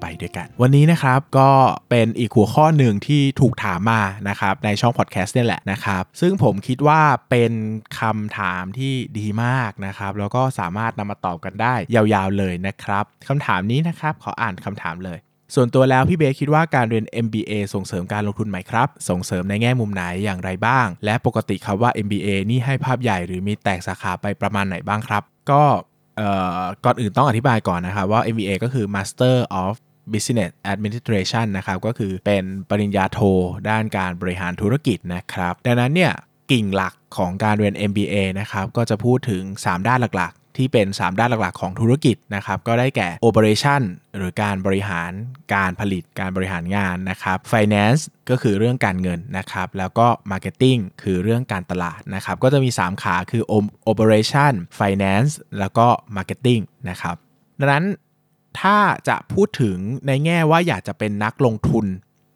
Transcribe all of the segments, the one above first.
ไปด้วยกัน วันนี้นะครับก็เป็นอีกหัวข้อหนึ่งที่ถูกถามมานะครับในช่องพอดแคสต์นี่แหละนะครับ ซึ่งผมคิดว่าเป็นคำถามที่ดีมากนะครับ แล้วก็สามารถนำมาตอบกันได้ยาวๆเลยนะครับคำถามนี้นะครับขออ่านคำถามเลยส่วนตัวแล้วพี่เบคิดว่าการเรียน MBA ส่งเสริมการลงทุนไหมครับ ส่งเสริมในแง่มุมไหนอย่างไรบ้าง และปกติครับว่า MBA นี่ให้ภาพใหญ่หรือมีแตกสาขาไปประมาณไหนบ้างครับ ก็ก่อนอื่นต้องอธิบายก่อนนะครับว่า MBA ก็คือ Master of Business Administration นะครับก็คือเป็นปริญญาโทด้านการบริหารธุรกิจนะครับ ดังนั้นเนี่ยกิ่งหลักของการเรียน MBA นะครับก็จะพูดถึง 3 ด้านหลักๆ ที่เป็น 3 ด้านหลักๆ ของธุรกิจนะครับก็ได้แก่ Operation หรือการบริหารการผลิตการบริหารงานนะครับ Finance ก็คือเรื่องการเงินนะครับ แล้วก็ Marketing คือเรื่องการตลาดนะครับ ก็จะมี 3 ขาคือ Operation Finance แล้วก็ Marketing นะครับดังนั้น ถ้าจะพูดถึงในแง่ว่าอยากจะเป็นนักลงทุน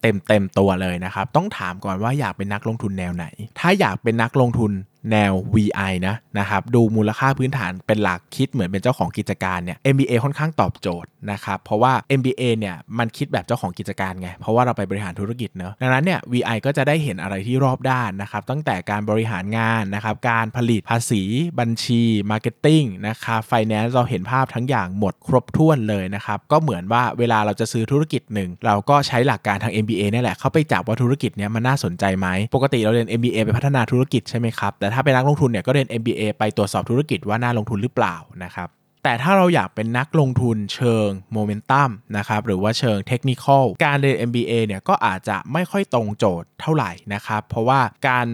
เต็มเต็มตัวเลยนะครับ ต้องถามก่อนว่าอยากเป็นนักลงทุนแนวไหน ถ้าอยากเป็นนักลงทุน แนว VI นะนะครับดูมูลค่าพื้นฐานเป็นหลักคิดเหมือนเป็นเจ้าของกิจการเนี่ย MBA ค่อนข้างตอบโจทย์นะครับเพราะว่า MBA เนี่ยมันคิดแบบเจ้าของกิจการไง เพราะว่าเราไปบริหารธุรกิจเนอะดังนั้นเนี่ย VI ก็จะได้เห็นอะไรที่รอบด้านนะครับตั้งแต่การบริหารงานนะครับการผลิตภาษี บัญชี Marketing นะครับ Finance เราเห็นภาพทั้งอย่างหมดครบถ้วนเลยนะครับก็เหมือนว่าเวลาเราจะซื้อธุรกิจหนึ่งเราก็ใช้หลักการทาง MBA นี่แหละเข้าไปจับว่าธุรกิจเนี้ยมันน่าสนใจไหมปกติเราเรียน MBA ไปพัฒนาธุรกิจใช่ไหมครับแต่ถ้าเป็นนักลงทุนเนี่ยก็เรียน MBA ไปตรวจสอบธุรกิจว่าน่าลงทุนหรือเปล่านะครับแต่ถ้าเราอยากเป็นนักลงทุนเชิงโมเมนตัมนะครับหรือว่าเชิงเทคนิคอลการเรียน MBA เนี่ยก็อาจจะไม่ค่อยตรงโจทย์เท่าไหร่นะครับเพราะว่าการ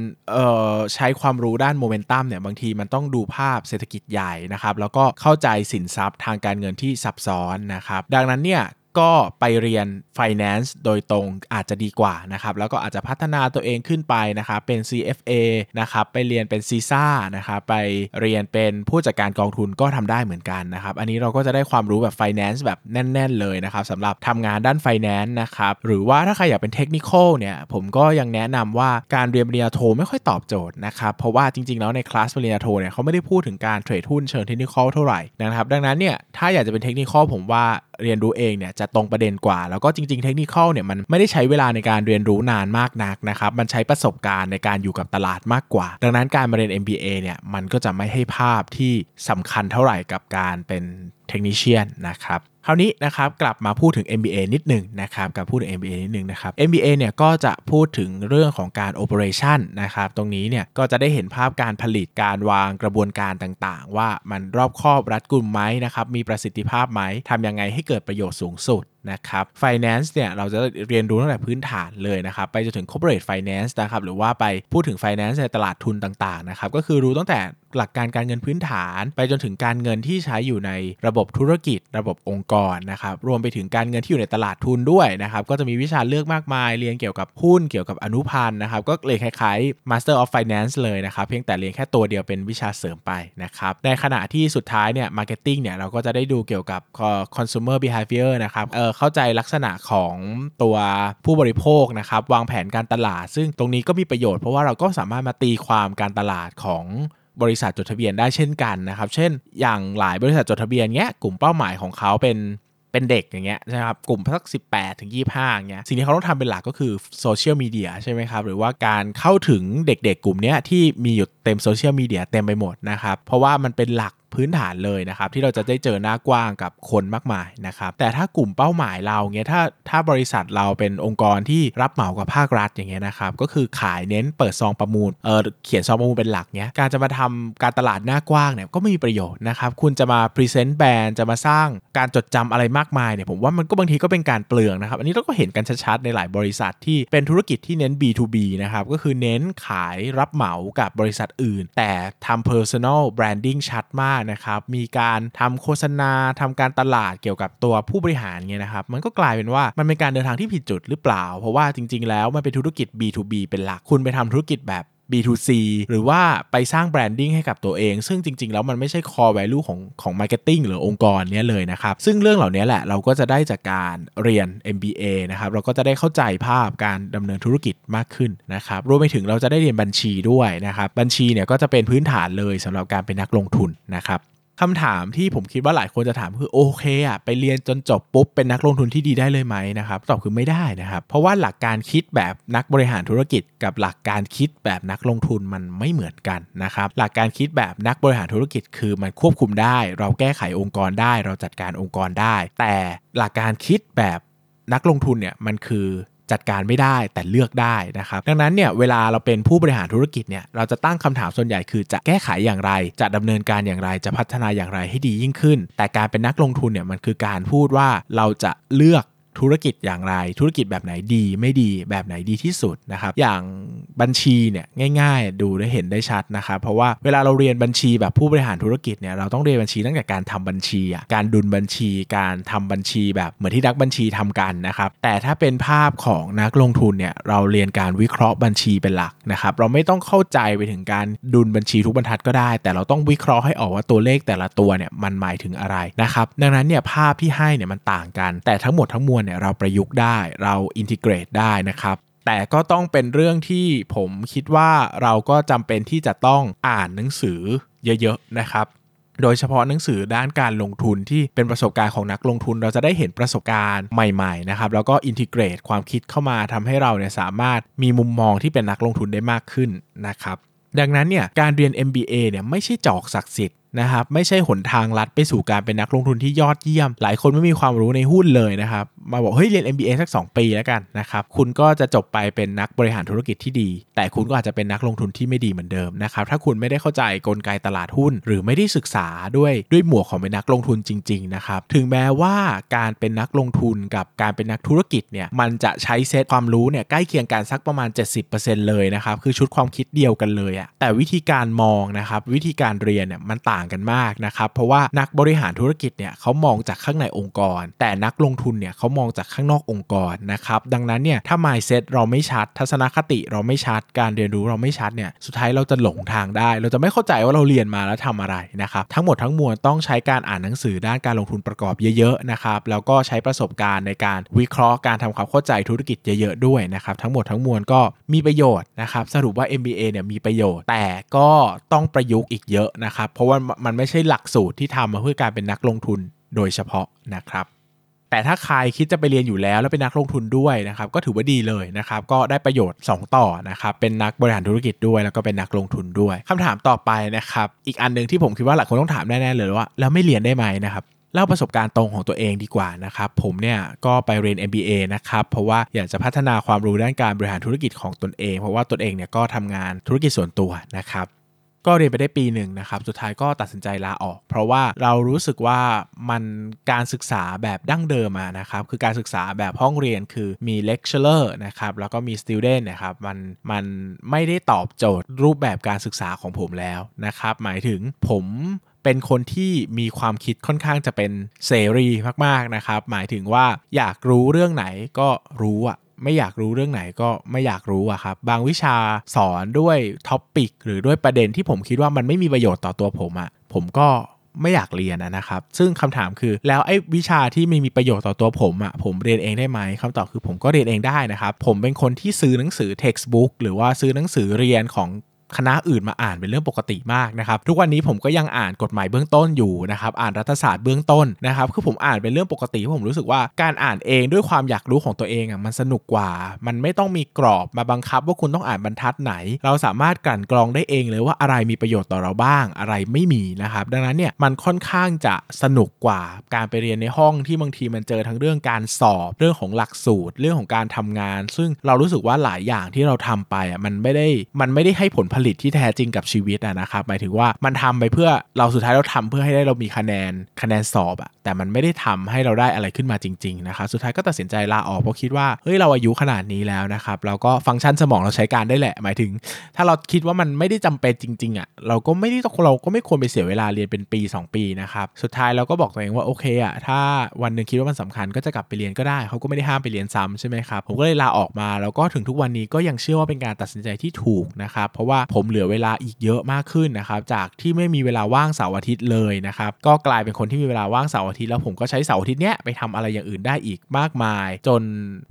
ใช้ความรู้ด้านโมเมนตัมเนี่ยบางทีมันต้องดูภาพเศรษฐกิจใหญ่นะครับแล้วก็เข้าใจสินทรัพย์ทางการเงินที่ซับซ้อนนะครับดังนั้นเนี่ย ก็ไปเรียน Finance โดยตรงอาจจะดีกว่านะครับ แล้วก็อาจจะพัฒนาตัวเองขึ้นไปนะครับเป็น CFA นะครับไปเรียนเป็น CISA นะครับไปเรียนเป็นผู้จัดการกองทุนก็ทำได้เหมือนกันนะครับ อันนี้เราก็จะได้ความรู้แบบ Finance แบบแน่น ๆ เลยนะครับสำหรับทำงานด้าน Finance นะครับหรือว่าถ้าใครอยากเป็นเทคนิคเนี่ยผมก็ยังแนะนำว่าการเรียนปริญญาโทไม่ค่อยตอบโจทย์นะครับเพราะว่าจริง ๆ แล้วในคลาสปริญญาโทเนี่ยเขาไม่ได้พูดถึงการเทรดหุ้นเชิงเทคนิคเท่าไหร่นะครับดังนั้นเนี่ยถ้าอยากจะเป็นเทคนิคผมว่า เรียนรู้เองเนี่ยจะตรงประเด็นกว่า แล้วก็จริง ๆ เทคนิคเนี่ยมันไม่ได้ใช้เวลาในการเรียนรู้นานมากนักนะครับมันใช้ประสบการณ์ในการอยู่กับตลาดมากกว่า ดังนั้นการมาเรียน MBA เนี่ยมันก็จะไม่ให้ภาพที่สำคัญเท่าไหร่กับการเป็นเทคนิชเชียนนะครับ ราวนี้นะครับกลับมาพูดถึง MBA นิดหนึ่งนะครับกับพูดถึง MBA นิดหนึ่งนะครับ MBA เนี่ยก็จะพูดถึงเรื่องของการ operation นะครับตรงนี้เนี่ยก็จะได้เห็นภาพการผลิตการวางกระบวนการต่างๆ ว่ามันรอบคอบรัดกุมไหมนะครับมีประสิทธิภาพไหมทำยังไงให้เกิดประโยชน์สูงสุดนะครับ finance เนี่ยเราจะเรียนรู้ตั้งแต่พื้นฐานเลยนะครับไปจนถึง corporate finance นะครับหรือว่าไปพูดถึง finance ในตลาดทุนต่างๆนะครับก็คือรู้ตั้งแต่ หลักการการเงินพื้นฐาน ไปจนถึงการเงินที่ใช้อยู่ในระบบธุรกิจ ระบบองค์กรนะครับรวมไปถึงการเงินที่อยู่ในตลาดทุนด้วยนะครับก็จะมีวิชาเลือกมากมาย เรียนเกี่ยวกับหุ้นเกี่ยวกับอนุพันธ์นะครับก็เลยคล้ายๆ Master of Finance เลยนะครับเพียงแต่เรียนแค่ตัวเดียวเป็นวิชาเสริมไปนะครับในขณะที่สุดท้ายเนี่ย Marketing เนี่ยเราก็จะได้ดูเกี่ยวกับ consumer behavior นะครับเเข้าใจลักษณะของตัวผู้บริโภคนะครับวางแผนการตลาด ซึ่งตรงนี้ก็มีประโยชน์เพราะว่าเราก็สามารถมาตีความการตลาดของ บริษัทจดทะเบียนได้เช่นกันนะครับ เช่น อย่างหลายบริษัทจดทะเบียนเงี้ยกลุ่มเป้าหมายของเขาเป็นเป็นเด็กอย่างเงี้ยนะครับกลุ่มสัก 18 ถึง 25เงี้ยสิ่งที่เขาต้องทำเป็นหลักก็คือ social media ใช่ไหมครับ หรือว่าการเข้าถึงเด็กๆ กลุ่มเนี้ยที่มีอยู่เต็ม social media เต็มไปหมดนะครับ เพราะว่ามันเป็นหลัก พื้นฐานเลยนะครับที่เราจะได้เจอหน้ากว้างกับคนมากมายนะครับแต่ถ้ากลุ่มเป้าหมายเราเงี้ยถ้าถ้าบริษัทเราเป็นองค์กรที่รับเหมากับภาครัฐอย่างเงี้ยนะครับก็คือขายเน้นเปิดซองประมูลเออเขียนซองประมูลเป็นหลักเนี้ยการจะมาทำการตลาดหน้ากว้างเนี่ยก็ไม่มีประโยชน์นะครับคุณจะมา present แบรนด์จะมาสร้างการจดจำอะไรมากมายเนี่ยผมว่ามันก็บางทีก็เป็นการเปลืองนะครับอันนี้เราก็เห็นกันชัดๆในหลายบริษัทที่เป็นธุรกิจที่เน้น B2B นะครับก็คือเน้นขายรับเหมากับบริษัทอื่น แต่ทำ personal branding ชัดมากนะครับมีการทำโฆษณาทำการตลาดเกี่ยวกับตัวผู้บริหารเงี้ยนะครับมันก็กลายเป็นว่ามันเป็นการเดินทางที่ผิดจุดหรือเปล่า เพราะว่าจริง ๆ แล้วมันเป็นธุรกิจ B2B เป็นหลักคุณไปทำธุรกิจแบบ B2C หรือว่าไปสร้างแบรนดิ้งให้กับตัวเอง ซึ่งจริง ๆ แล้วมันไม่ใช่ core value ของของ marketing หรือองค์กรเนี้ยเลยนะครับ ซึ่งเรื่องเหล่านี้แหละเราก็จะได้จากการเรียน MBA นะครับเราก็จะได้เข้าใจภาพการดำเนินธุรกิจมากขึ้นนะครับรวมไปถึงเราจะได้เรียนบัญชีด้วยนะครับบัญชีเนี่ยก็จะเป็นพื้นฐานเลยสำหรับการเป็นนักลงทุนนะครับ คำถามที่ผมคิดว่าหลายคนจะถามคือโอเคอะไปเรียนจนจบปุ๊บเป็นนักลงทุนที่ดีได้เลยไหมนะครับตอบคือไม่ได้นะครับ เพราะว่าหลักการคิดแบบนักบริหารธุรกิจ กับหลักการคิดแบบนักลงทุนมันไม่เหมือนกันนะครับหลักการคิดแบบนักบริหารธุรกิจคือมันควบคุมได้ เราแก้ไของค์กรได้ เราจัดการองค์กรได้ แต่หลักการคิดแบบนักลงทุนเนี่ยมันคือ จัดการไม่ได้แต่เลือกได้นะครับดังนั้นเนี่ยเวลาเราเป็นผู้บริหารธุรกิจเนี่ยเราจะตั้งคำถามส่วนใหญ่คือจะแก้ไขอย่างไร จะดำเนินการอย่างไรจะพัฒนาอย่างไรให้ดียิ่งขึ้น แต่การเป็นนักลงทุนเนี่ยมันคือการพูดว่าเราจะเลือก ธุรกิจอย่างไร ธุรกิจแบบไหนดีไม่ดีแบบไหนดีที่สุดนะครับ อย่างบัญชีเนี่ยง่าย ๆ ดูได้เห็นได้ชัดนะครับเพราะว่าเวลาเราเรียนบัญชีแบบผู้บริหารธุรกิจเนี่ยเราต้องเรียนบัญชีตั้งแต่การทำบัญชีการดุลบัญชี การทำบัญชีแบบเหมือนที่นักบัญชีทำกันนะครับแต่ถ้าเป็นภาพของนักลงทุนเนี่ยเราเรียนการวิเคราะห์บัญชีเป็นหลักนะครับเราไม่ต้องเข้าใจไปถึงการดุลบัญชีทุกบรรทัดก็ได้ แต่เราต้องวิเคราะห์ให้ออกว่าตัวเลขแต่ละตัวเนี่ยมันหมายถึงอะไรนะครับดังนั้นเนี่ยภาพที่ให้เนี่ยมันต่างกัน แต่ทั้งหมดทั้งมวลเนี่ยเราประยุกต์ได้เราอินทิเกรตได้นะครับแต่ก็ต้องเป็นเรื่องที่ผมคิดว่าเราก็จำเป็นที่จะต้องอ่านหนังสือเยอะๆนะครับ โดยเฉพาะหนังสือด้านการลงทุนที่เป็นประสบการณ์ของนักลงทุน เราจะได้เห็นประสบการณ์ใหม่ๆนะครับแล้วก็อินทิเกรตความคิดเข้ามาทำให้เราเนี่ยสามารถมีมุมมองที่เป็นนักลงทุนได้มากขึ้นนะครับดังนั้นเนี่ยการเรียน MBA เนี่ยไม่ใช่จอกศักดิ์สิทธิ์นะครับไม่ใช่หนทางลัดไปสู่การเป็นนักลงทุนที่ยอดเยี่ยม หลายคนไม่มีความรู้ในหุ้นเลยนะครับ มาบอกเฮ้ยเรียน MBA สัก 2 ปีแล้วกันนะครับคุณก็จะจบไปเป็นนักบริหารธุรกิจที่ดี แต่คุณก็อาจจะเป็นนักลงทุนที่ไม่ดีเหมือนเดิมนะครับถ้าคุณไม่ได้เข้าใจกลไกตลาดหุ้น หรือไม่ได้ศึกษาด้วยด้วยหมวกของเป็นนักลงทุนจริงๆนะครับถึงแม้ว่าการเป็นนักลงทุนกับการเป็นนักธุรกิจเนี่ยมันจะใช้เซตความรู้เนี่ยใกล้เคียงกันสักประมาณ 70%เลยนะครับคือชุดความคิดเดียวกันเลยอะแต่วิธีการมองนะครับวิธีการเรียนเนี่ยมันต่างกันมากนะครับเพราะว่านักบริหารธุรกิจเนี่ยเขามองจากข้างในองค์กร แต่นักลงทุนเนี่ยเขามองจากข้างนอกองค์กรนะครับดังนั้นเนี่ยถ้า mindset เราไม่ชัด ทัศนคติเราไม่ชัดการเรียนรู้เราไม่ชัดเนี่ยสุดท้ายเราจะหลงทางได้ เราจะไม่เข้าใจว่าเราเรียนมาแล้วทำอะไรนะครับทั้งหมดทั้งมวลต้องใช้การอ่านหนังสือด้านการลงทุนประกอบเยอะๆนะครับแล้วก็ใช้ประสบการณ์ในการวิเคราะห์การทำความเข้าใจธุรกิจเยอะๆด้วยนะครับทั้งหมดทั้งมวลก็มีประโยชน์นะครับสรุปว่า MBA เนี่ยมีประโยชน์ แต่ก็ต้องประยุกต์อีกเยอะนะครับเพราะว่ามันไม่ใช่หลักสูตรที่ทำมาเพื่อการเป็นนักลงทุนโดยเฉพาะนะครับ แต่ถ้าใครคิดจะไปเรียนอยู่แล้ว แล้วเป็นนักลงทุนด้วยนะครับก็ถือว่าดีเลยนะครับก็ได้ประโยชน์ 2 ต่อนะครับเป็นนักบริหารธุรกิจด้วยแล้วก็เป็นนักลงทุนด้วยคำถามต่อไปนะครับอีกอันหนึ่งที่ผมคิดว่าหลายคนต้องถามแน่ๆเลยว่าแล้วไม่เรียนได้ไหมนะครับเล่าประสบการณ์ตรงของตัวเองดีกว่านะครับผมเนี่ยก็ไปเรียน MBA นะครับเพราะว่าอยากจะพัฒนาความรู้ด้านการบริหารธุรกิจของตนเอง เพราะว่าตนเองเนี่ยก็ทำงานธุรกิจส่วนตัวนะครับ ก็เรียนไปได้ปีหนึ่งนะครับสุดท้ายก็ตัดสินใจลาออก เพราะว่าเรารู้สึกว่ามันการศึกษาแบบดั้งเดิมนะครับคือการศึกษาแบบห้องเรียนคือมีเลคเชอร์นะครับแล้วก็มี student นะครับมันมันไม่ได้ตอบโจทย์รูปแบบการศึกษาของผมแล้วนะครับหมายถึงผมเป็นคนที่มีความคิดค่อนข้างจะเป็นเสรีมากๆนะครับ หมายถึงว่าอยากรู้เรื่องไหนก็รู้อะ ไม่อยากรู้เรื่องไหนก็ไม่อยากรู้อะครับ บางวิชาสอนด้วยท็อปปิกหรือด้วยประเด็นที่ผมคิดว่ามันไม่มีประโยชน์ต่อตัวผมอะผมก็ไม่อยากเรียนนะครับ ซึ่งคำถามคือแล้วไอ้วิชาที่ไม่มีประโยชน์ต่อตัวผมอะผมเรียนเองได้ไหมคำตอบคือผมก็เรียนเองได้นะครับ ผมเป็นคนที่ซื้อหนังสือ textbook หรือว่าซื้อหนังสือเรียนของ คณะอื่นมาอ่านเป็นเรื่องปกติมากนะครับทุกวันนี้ผมก็ยังอ่านกฎหมายเบื้องต้นอยู่นะครับอ่านรัฐศาสตร์เบื้องต้นนะครับคือผมอ่านเป็นเรื่องปกติผมรู้สึกว่าการอ่านเองด้วยความอยากรู้ของตัวเองอะมันสนุกกว่า มันไม่ต้องมีกรอบมาบังคับว่าคุณต้องอ่านบรรทัดไหน เราสามารถกลั่นกรองได้เองเลยว่าอะไรมีประโยชน์ต่อเราบ้าง อะไรไม่มีนะครับดังนั้นเนี่ยมันค่อนข้างจะสนุกกว่าการไปเรียนในห้องที่บางทีมันเจอทั้งเรื่องการสอบเรื่องของหลักสูตรเรื่องของการทำงาน ซึ่งเรารู้สึกว่าหลายอย่างที่เราทำไปอะมันไม่ได้มันไม่ได้ให้ผลผลิตที่แท้จริงกับชีวิตนะครับหมายถึงว่ามันทำไปเพื่อเราสุดท้ายเราทำเพื่อให้ได้เรามีคะแนนคะแนนสอบอะแต่มันไม่ได้ทำให้เราได้อะไรขึ้นมาจริงๆนะครับสุดท้ายก็ตัดสินใจลาออกเพราะคิดว่าเฮ้ยเราอายุขนาดนี้แล้วนะครับเราก็ฟังก์ชันสมองเราใช้การได้แหละ หมายถึง ถ้าเราคิดว่ามันไม่ได้จำเป็นจริงๆอะเราก็ไม่ได้เราก็ไม่ควรไปเสียเวลาเรียนเป็นปี 2 ปีนะครับสุดท้ายเราก็บอกตัวเองว่าโอเคอะถ้าวันหนึ่งคิดว่ามันสำคัญก็จะกลับไปเรียนก็ได้เขาก็ไม่ได้ห้ามไปเรียนซ้ำใช่ไหมครับผมก็เลยลาออกมาแล้วก็ถึงทุกวันนี้ก็ยังเชื่อว่าเป็นการตัดสินใจที่ถูกนะครับเพราะว่าผมเหลือเวลาอีกเยอะมากขึ้นนะครับจากที่ไม่มีเวลาว่างเสาร์อาทิตย์เลยนะครับก็กลายเป็นคนที่มีเวลาว่างเสาร์อาทิตย์แล้วผมก็ใช้เสาร์อาทิตย์เนี้ยไปทำอะไรอย่างอื่นได้อีกมากมาย จน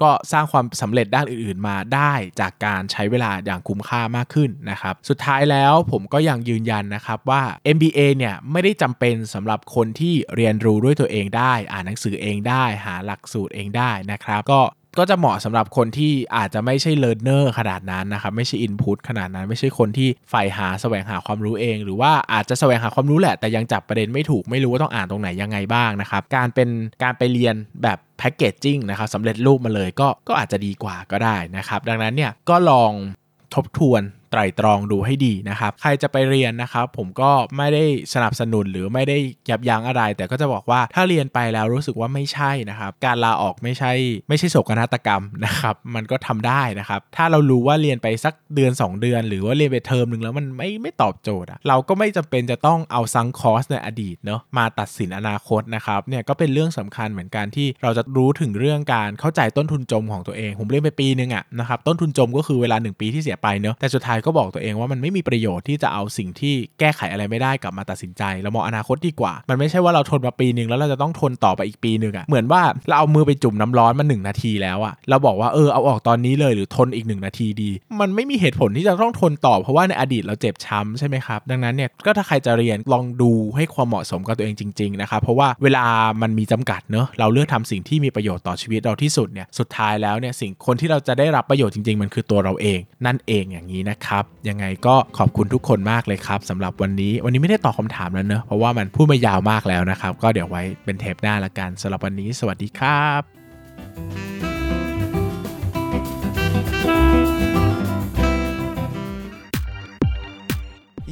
ก็สร้างความสำเร็จด้านอื่น ๆ มาได้จากการใช้เวลาอย่างคุ้มค่ามากขึ้นนะครับสุดท้ายแล้วผมก็ยังยืนยันนะครับว่า MBA เนี่ยไม่ได้จำเป็นสำหรับคนที่เรียนรู้ด้วยตัวเองได้ อ่านหนังสือเองได้ หาหลักสูตรเองได้นะครับก็ ก็จะเหมาะสำหรับคนที่อาจจะไม่ใช่ learner ขนาดนั้นนะครับ ไม่ใช่ input ขนาดนั้น ไม่ใช่คนที่ใฝ่หาแสวงหาความรู้เอง หรือว่าอาจจะแสวงหาความรู้แหละ แต่ยังจับประเด็นไม่ถูกไม่รู้ว่าต้องอ่านตรงไหนยังไงบ้างนะครับ การเป็นการไปเรียนแบบแพคเกจจิ้งนะครับสำเร็จรูปมาเลยก็ก็อาจจะดีกว่าก็ได้นะครับ ดังนั้นเนี่ยก็ลองทบทวนไตรตรองดูให้ดีนะครับ ใครจะไปเรียนนะครับผมก็ไม่ได้สนับสนุนหรือไม่ได้ยับยั้งอะไร แต่ก็จะบอกว่าถ้าเรียนไปแล้วรู้สึกว่าไม่ใช่นะครับ การลาออกไม่ใช่ ไม่ใช่โศกนาฏกรรมนะครับ มันก็ทำได้นะครับ ถ้าเรารู้ว่าเรียนไปสักเดือน 2 เดือน หรือว่าเรียนไปเทอมหนึ่งแล้วมันไม่ไม่ตอบโจทย์อะเราก็ไม่จำเป็นจะต้องเอาซังคอสในอดีตเนาะมาตัดสินอนาคตนะครับเนี่ยก็เป็นเรื่องสำคัญเหมือนกันที่เราจะรู้ถึงเรื่องการเข้าใจต้นทุนจมของตัวเอง ผมเรียนไปปีนึงอะนะครับต้นทุนจมก็คือเวลา 1 ปีที่เสียไปเนาะแต่สุดท้ายก็บอกตัวเองว่ามันไม่มีประโยชน์ที่จะเอาสิ่งที่แก้ไขอะไรไม่ได้กลับมาตัดสินใจเรามองอนาคตดีกว่า มันไม่ใช่ว่าเราทนมาปีหนึ่งแล้วเราจะต้องทนต่อไปอีกปีหนึ่งอะเหมือนว่าเราเอามือไปจุ่มน้ำร้อนมา1นาทีแล้วอะเราบอกว่าเออเอาออกตอนนี้เลยหรือทนอีก1นาทีดี มันไม่มีเหตุผลที่จะต้องทนต่อเพราะว่าในอดีตเราเจ็บช้ำใช่ไหมครับดังนั้นเนี่ยก็ถ้าใครจะเรียนลองดูให้ความเหมาะสมกับตัวเองจริงๆนะครับเพราะว่าเวลามันมีจำกัดเนอะเราเลือกทำสิ่งที่มีประโยชน์ต่อชีวิตเราที่สุดเนี่ยสุดท้ายแล้วเนี่ยสิ่งคนที่เราจะได้รับประโยชน์จริงๆ มันคือตัวเราเอง นั่นเองอย่างนี้นะครับ ยังไงก็ขอบคุณทุกคนมากเลยครับสำหรับวันนี้ วันนี้ไม่ได้ตอบคำถามแล้วเนอะเพราะว่ามันพูดมายาวมากแล้วนะครับ ก็เดี๋ยวไว้เป็นเทปหน้าละกันสำหรับวันนี้ สวัสดีครับ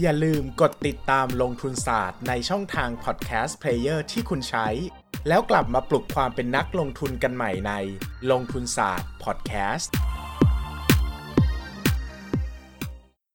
อย่าลืมกดติดตามลงทุนศาสตร์ในช่องทาง podcast player ที่คุณใช้ แล้วกลับมาปลุกความเป็นนักลงทุนกันใหม่ในลงทุนศาสตร์พอดแคสต์